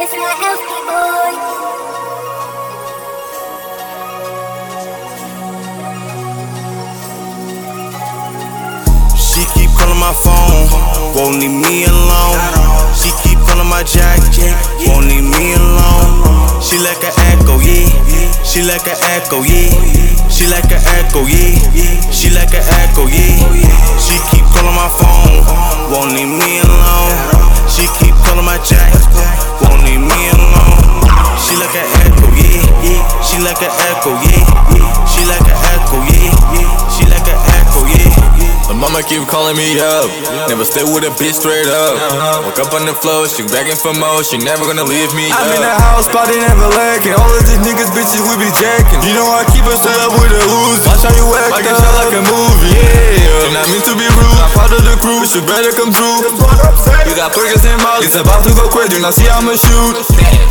It's boy. She keep calling my phone, won't leave me alone. She keep calling my jack, won't leave me alone. She like an echo, yeah. She like an echo, yeah. She like an echo, yeah. She like an echo, yeah. She keep calling my phone, She like an echo, yeah. She like an echo, yeah. She like an echo, yeah. My mama keep calling me up. Never stay with a bitch straight up. Woke up on the floor, she begging for more. She never gonna leave me I'm in the up. house, party never lacking. All of these niggas, bitches, we be jacking. You know I keep it set up with a Uzi. Watch how you act, like it shot like a movie. Yeah, and I mean to be rude. I'm part of the crew, you better come through. You got burgers and mouth, it's about to go crazy. Now see I'ma shoot.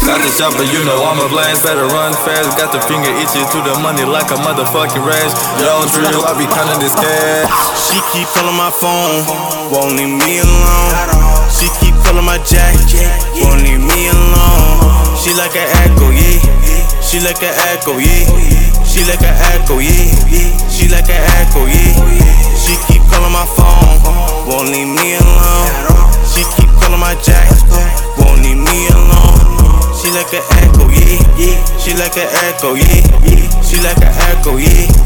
Got the but you know I'm a blast. Better run fast. Got the finger itching to the money like a motherfucking rash. Don't drill, I be counting this cash. She keep calling my phone, won't leave me alone. She keep calling my jack, won't leave me alone. She like an echo, yeah. She like an echo, yeah. She like an echo, yeah. She like an echo, yeah. She keep calling my phone, won't leave me alone. She keep calling my jack, an echo, yeah. yeah. She like an echo, yeah, yeah. She like an echo, yeah.